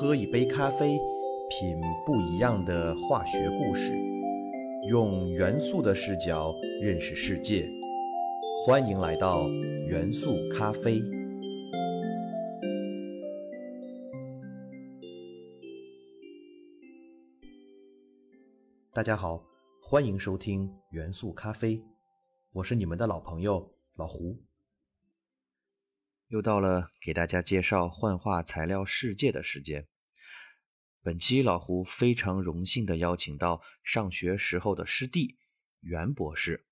喝一杯咖啡，品不一样的化学故事，用元素的视角认识世界。欢迎来到元素咖啡。大家好，欢迎收听元素咖啡，我是你们的老朋友老胡。又到了给大家介绍幻化材料世界的时间。本期老胡非常荣幸的邀请到上学时候的师弟袁博士。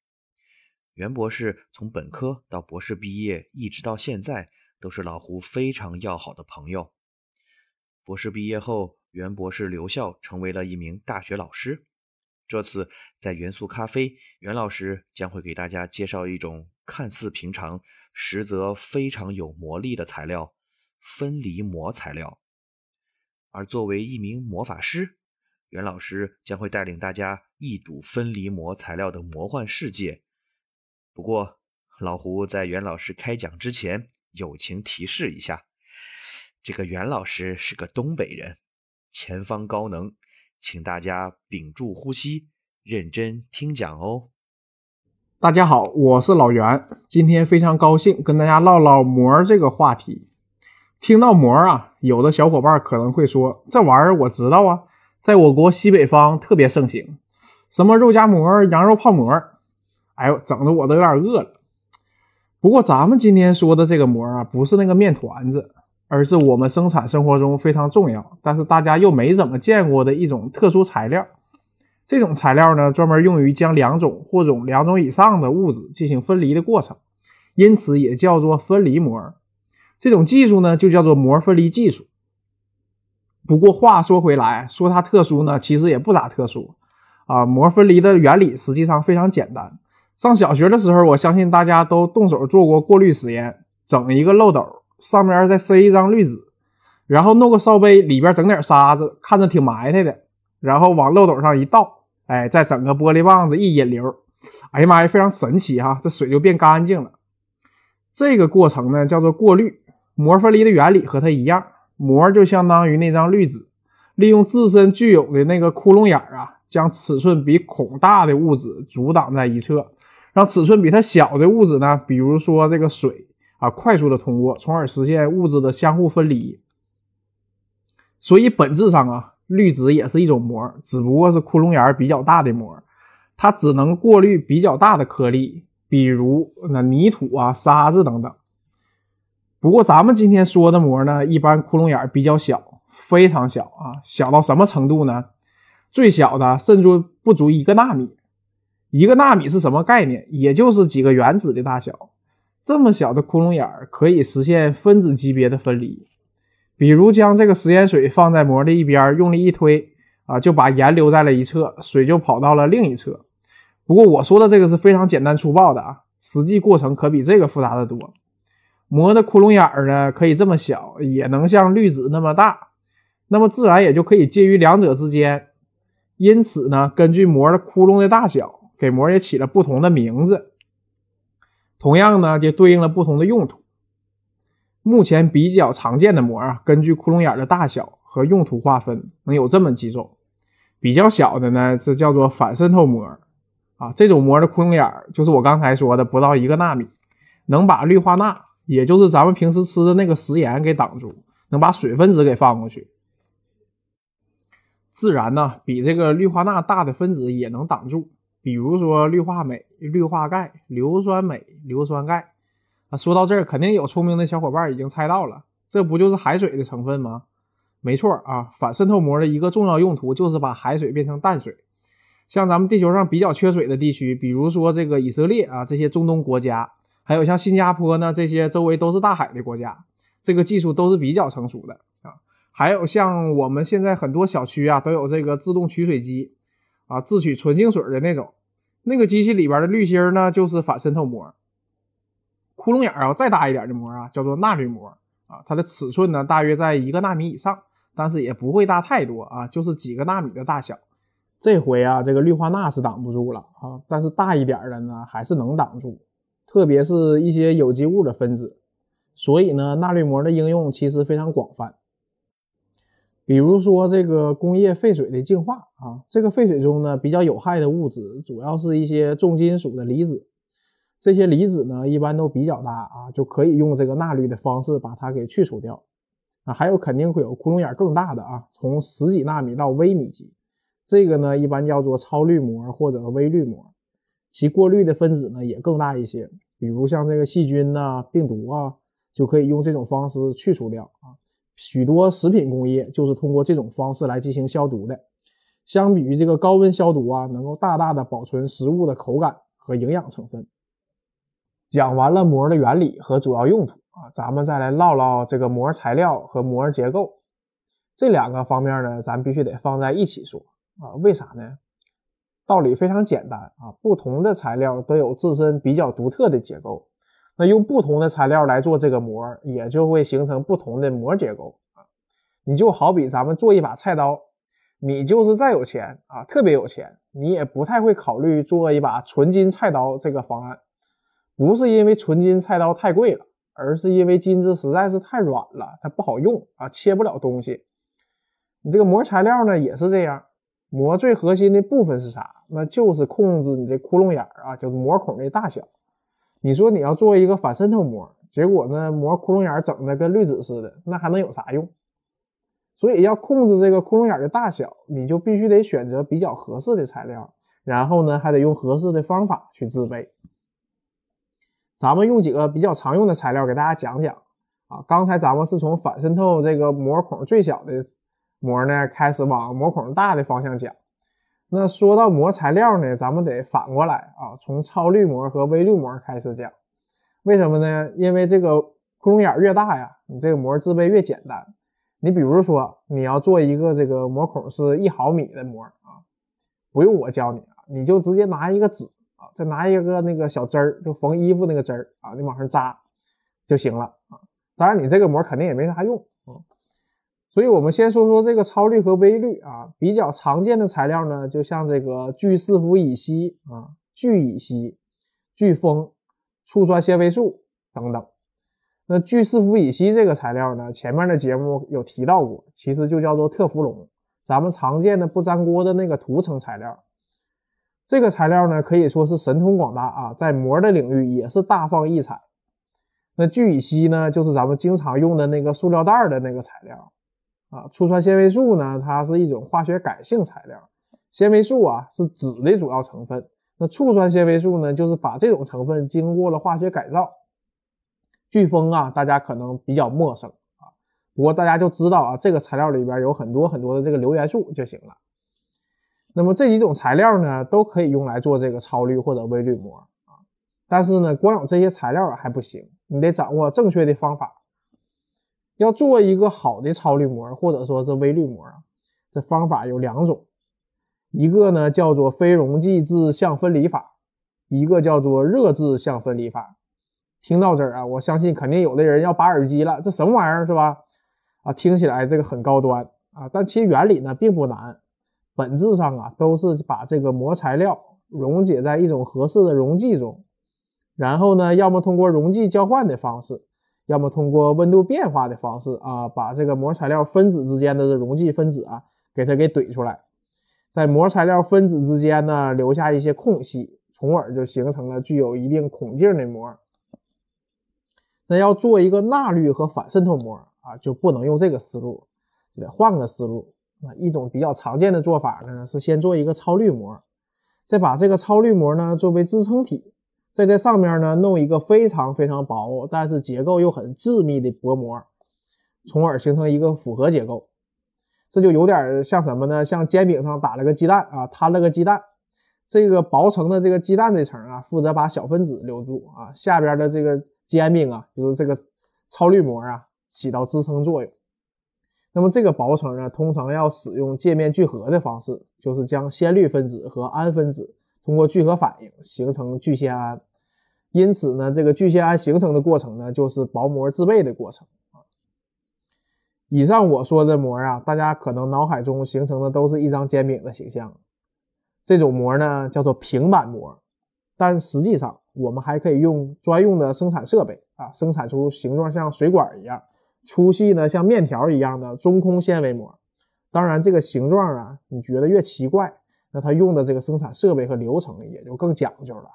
袁博士从本科到博士毕业，一直到现在都是老胡非常要好的朋友。博士毕业后，袁博士留校成为了一名大学老师。这次在元素咖啡，袁老师将会给大家介绍一种看似平常。实则非常有魔力的材料——分离膜材料。而作为一名魔法师，袁老师将会带领大家一睹分离膜材料的魔幻世界。不过，老胡在袁老师开讲之前，友情提示一下：这个袁老师是个东北人，前方高能，请大家屏住呼吸，认真听讲哦。大家好，我是老袁，今天非常高兴跟大家唠唠膜这个话题。听到膜啊，有的小伙伴可能会说，这玩意儿我知道啊，在我国西北方特别盛行，什么肉夹馍、羊肉泡馍，哎呦，整的我都有点饿了。不过咱们今天说的这个膜啊，不是那个面团子，而是我们生产生活中非常重要，但是大家又没怎么见过的一种特殊材料。这种材料呢，专门用于将两种或种两种以上的物质进行分离的过程，因此也叫做分离膜。这种技术呢，就叫做膜分离技术。不过话说回来，说它特殊呢，其实也不咋特殊啊。膜分离的原理实际上非常简单。上小学的时候，我相信大家都动手做过过滤实验，整一个漏斗，上面再塞一张滤纸，然后弄个烧杯，里边整点沙子，看着挺埋汰的，然后往漏斗上一倒。哎，再整个玻璃棒子一引流，哎呀妈呀，非常神奇哈！这水就变干净了。这个过程呢叫做过滤。膜分离的原理和它一样，膜就相当于那张滤纸，利用自身具有的那个窟窿眼啊，将尺寸比孔大的物质阻挡在一侧，让尺寸比它小的物质呢，比如说这个水啊，快速的通过，从而实现物质的相互分离。所以本质上啊。滤纸也是一种膜，只不过是窟窿眼比较大的膜，它只能过滤比较大的颗粒，比如那泥土啊、沙子等等。不过咱们今天说的膜呢，一般窟窿眼比较小，非常小啊，小到什么程度呢？最小的甚至不足一个纳米。一个纳米是什么概念？也就是几个原子的大小。这么小的窟窿眼可以实现分子级别的分离。比如将这个食盐水放在膜的一边，用力一推啊，就把盐留在了一侧，水就跑到了另一侧。不过我说的这个是非常简单粗暴的啊，实际过程可比这个复杂的多。膜的窟窿眼儿呢，可以这么小，也能像滤纸那么大，那么自然也就可以介于两者之间。因此呢，根据膜的窟窿的大小，给膜也起了不同的名字。同样呢，就对应了不同的用途。目前比较常见的膜啊，根据窟窿眼的大小和用途划分，能有这么几种。比较小的呢，是叫做反渗透膜啊，这种膜的窟窿眼就是我刚才说的不到一个纳米，能把氯化钠，也就是咱们平时吃的那个食盐给挡住，能把水分子给放过去。自然呢，比这个氯化钠大的分子也能挡住，比如说氯化镁、氯化钙、硫酸镁、硫酸钙。啊，说到这儿，肯定有聪明的小伙伴已经猜到了，这不就是海水的成分吗？没错啊，反渗透膜的一个重要用途就是把海水变成淡水。像咱们地球上比较缺水的地区，比如说这个以色列啊，这些中东国家，还有像新加坡呢，这些周围都是大海的国家，这个技术都是比较成熟的啊。还有像我们现在很多小区啊，都有这个自动取水机啊，自取纯净水的那种，那个机器里边的滤芯呢，就是反渗透膜。窟窿眼儿啊，再大一点的膜啊，叫做纳滤膜啊，它的尺寸呢大约在一个纳米以上，但是也不会大太多啊，就是几个纳米的大小。这回啊，这个氯化钠是挡不住了啊，但是大一点的呢还是能挡住，特别是一些有机物的分子。所以呢，纳滤膜的应用其实非常广泛。比如说这个工业废水的净化啊，这个废水中呢比较有害的物质，主要是一些重金属的离子。这些离子呢一般都比较大啊，就可以用这个纳滤的方式把它给去除掉。啊，还有肯定会有窟窿眼更大的啊，从十几纳米到微米级，这个呢一般叫做超滤膜或者微滤膜，其过滤的分子呢也更大一些。比如像这个细菌呐、病毒啊，就可以用这种方式去除掉啊。许多食品工业就是通过这种方式来进行消毒的。相比于这个高温消毒啊，能够大大的保存食物的口感和营养成分。讲完了膜的原理和主要用途啊，咱们再来唠唠这个膜材料和膜结构这两个方面呢，咱必须得放在一起说啊。为啥呢？道理非常简单啊，不同的材料都有自身比较独特的结构。那用不同的材料来做这个膜，也就会形成不同的膜结构啊。你就好比咱们做一把菜刀，你就是再有钱啊，特别有钱，你也不太会考虑做一把纯金菜刀这个方案。不是因为纯金菜刀太贵了，而是因为金子实在是太软了，它不好用啊，切不了东西。你这个膜材料呢也是这样，膜最核心的部分是啥？那就是控制你这窟窿眼儿啊，就是膜孔的大小。你说你要做一个反渗透膜，结果呢膜窟窿眼儿整的跟滤纸似的，那还能有啥用？所以要控制这个窟窿眼的大小，你就必须得选择比较合适的材料，然后呢还得用合适的方法去制备。咱们用几个比较常用的材料给大家讲讲啊。刚才咱们是从反渗透这个膜孔最小的膜呢开始往膜孔大的方向讲。那说到膜材料呢，咱们得反过来啊，从超滤膜和微滤膜开始讲。为什么呢？因为这个窟窿眼越大呀，你这个膜制备越简单。你比如说，你要做一个这个膜孔是一毫米的膜啊，不用我教你啊，你就直接拿一个纸再拿一个那个小针儿，就缝衣服那个针儿啊，你往上扎就行了啊。当然，你这个膜肯定也没啥用啊。所以，我们先说说这个超滤和微滤啊，比较常见的材料呢，就像这个聚四氟乙烯啊、聚乙烯、聚封、醋酸纤维素等等。那聚四氟乙烯这个材料呢，前面的节目有提到过，其实就叫做特氟龙，咱们常见的不粘锅的那个涂层材料。这个材料呢，可以说是神通广大啊，在膜的领域也是大放异彩。那聚乙烯呢，就是咱们经常用的那个塑料袋的那个材料。啊，醋酸纤维素呢，它是一种化学改性材料。纤维素啊是纸的主要成分，那醋酸纤维素呢，就是把这种成分经过了化学改造。飓风啊，大家可能比较陌生啊，不过大家就知道啊，这个材料里边有很多很多的这个硫元素就行了。那么这几种材料呢，都可以用来做这个超滤或者微滤膜啊。但是呢，光有这些材料还不行，你得掌握正确的方法。要做一个好的超滤膜或者说是微滤膜啊，这方法有两种，一个呢叫做非溶剂质相分离法，一个叫做热质相分离法。听到这儿啊，我相信肯定有的人要拔耳机了，这什么玩意儿是吧？啊，听起来这个很高端啊，但其实原理呢并不难，本质上啊都是把这个膜材料溶解在一种合适的溶剂中，然后呢，要么通过溶剂交换的方式。要么通过温度变化的方式啊，把这个膜材料分子之间的溶剂分子啊，给它给怼出来，在膜材料分子之间呢留下一些空隙，从而就形成了具有一定孔径的膜。那要做一个纳滤和反渗透膜啊，就不能用这个思路，得换个思路啊。一种比较常见的做法呢，是先做一个超滤膜，再把这个超滤膜呢作为支撑体。再在上面呢，弄一个非常非常薄，但是结构又很致密的薄膜，从而形成一个复合结构。这就有点像什么呢？像煎饼上打了个鸡蛋啊，摊了个鸡蛋。这个薄层的这个鸡蛋这层啊，负责把小分子留住啊，下边的这个煎饼啊，就是这个超滤膜啊，起到支撑作用。那么这个薄层呢，通常要使用界面聚合的方式，就是将酰氯分子和氨分子。通过聚合反应形成聚酰胺，因此呢，这个聚酰胺形成的过程呢，就是薄膜制备的过程啊。以上我说的膜啊，大家可能脑海中形成的都是一张煎饼的形象，这种膜呢叫做平板膜，但实际上我们还可以用专用的生产设备啊，生产出形状像水管一样、粗细呢像面条一样的中空纤维膜，当然，这个形状啊，你觉得越奇怪，那它用的这个生产设备和流程也就更讲究了。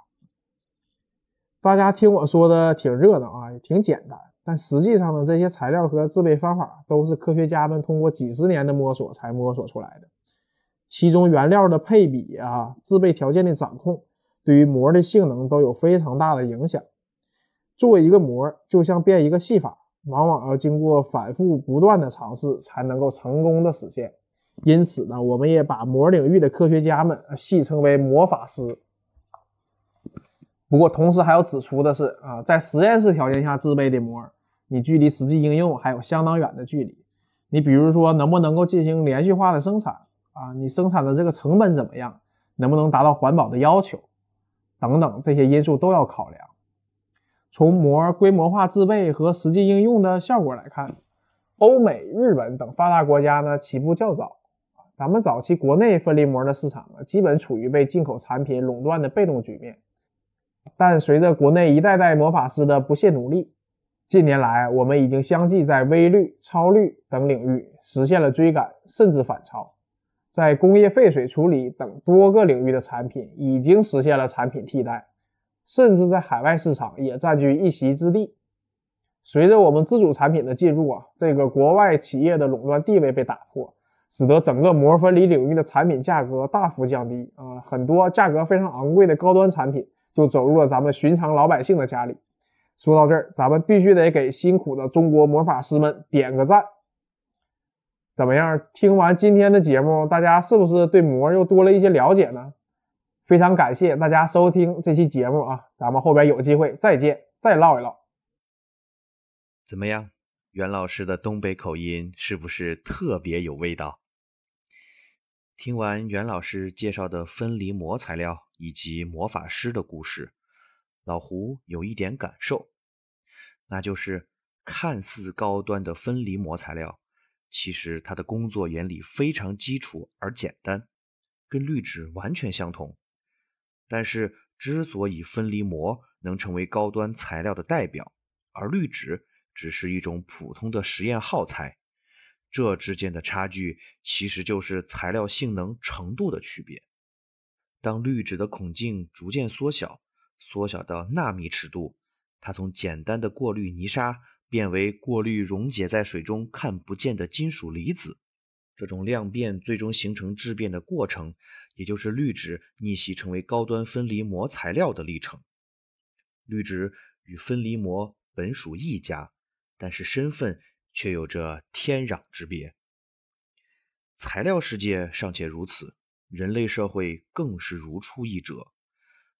大家听我说的挺热闹啊，也挺简单，但实际上呢，这些材料和制备方法都是科学家们通过几十年的摸索才摸索出来的。其中原料的配比啊，制备条件的掌控，对于膜的性能都有非常大的影响。做一个膜，就像变一个戏法，往往要经过反复不断的尝试才能够成功的实现。因此呢，我们也把膜领域的科学家们戏称为魔法师。不过，同时还要指出的是啊，在实验室条件下制备的膜，你距离实际应用还有相当远的距离。你比如说，能不能够进行连续化的生产啊？你生产的这个成本怎么样？能不能达到环保的要求？等等，这些因素都要考量。从膜规模化制备和实际应用的效果来看，欧美、日本等发达国家呢起步较早。咱们早期国内分离膜的市场呢，基本处于被进口产品垄断的被动局面。但随着国内一代代魔法师的不懈努力，近年来我们已经相继在微滤、超滤等领域实现了追赶，甚至反超。在工业废水处理等多个领域的产品已经实现了产品替代，甚至在海外市场也占据一席之地。随着我们自主产品的进入啊，这个国外企业的垄断地位被打破，使得整个膜分离领域的产品价格大幅降低啊，很多价格非常昂贵的高端产品。就走入了咱们寻常老百姓的家里。说到这儿，咱们必须得给辛苦的中国魔法师们点个赞。怎么样？听完今天的节目，大家是不是对膜又多了一些了解呢？非常感谢大家收听这期节目啊！咱们后边有机会再见，再唠一唠。怎么样？袁老师的东北口音是不是特别有味道？听完袁老师介绍的分离膜材料。以及魔法师的故事，老胡有一点感受，那就是看似高端的分离膜材料，其实它的工作原理非常基础而简单，跟滤纸完全相同。但是，之所以分离膜能成为高端材料的代表，而滤纸只是一种普通的实验耗材，这之间的差距其实就是材料性能程度的区别。当滤纸的孔径逐渐缩小，缩小到纳米尺度，它从简单的过滤泥沙变为过滤溶解在水中看不见的金属离子。这种量变最终形成质变的过程，也就是滤纸逆袭成为高端分离膜材料的历程。滤纸与分离膜本属一家，但是身份却有着天壤之别。材料世界尚且如此。人类社会更是如出一辙，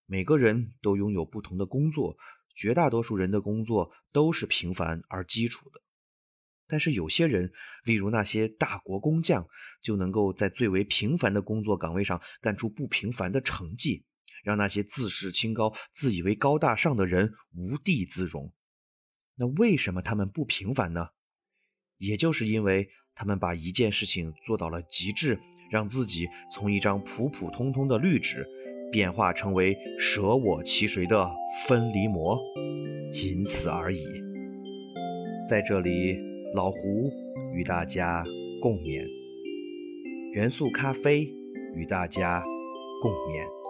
每个人都拥有不同的工作，绝大多数人的工作都是平凡而基础的。但是有些人，例如那些大国工匠，就能够在最为平凡的工作岗位上干出不平凡的成绩，让那些自视清高、自以为高大上的人无地自容。那为什么他们不平凡呢？也就是因为他们把一件事情做到了极致。让自己从一张普普通通的绿纸，变化成为舍我其谁的分离膜，仅此而已。在这里，老胡与大家共勉，元素咖啡与大家共勉。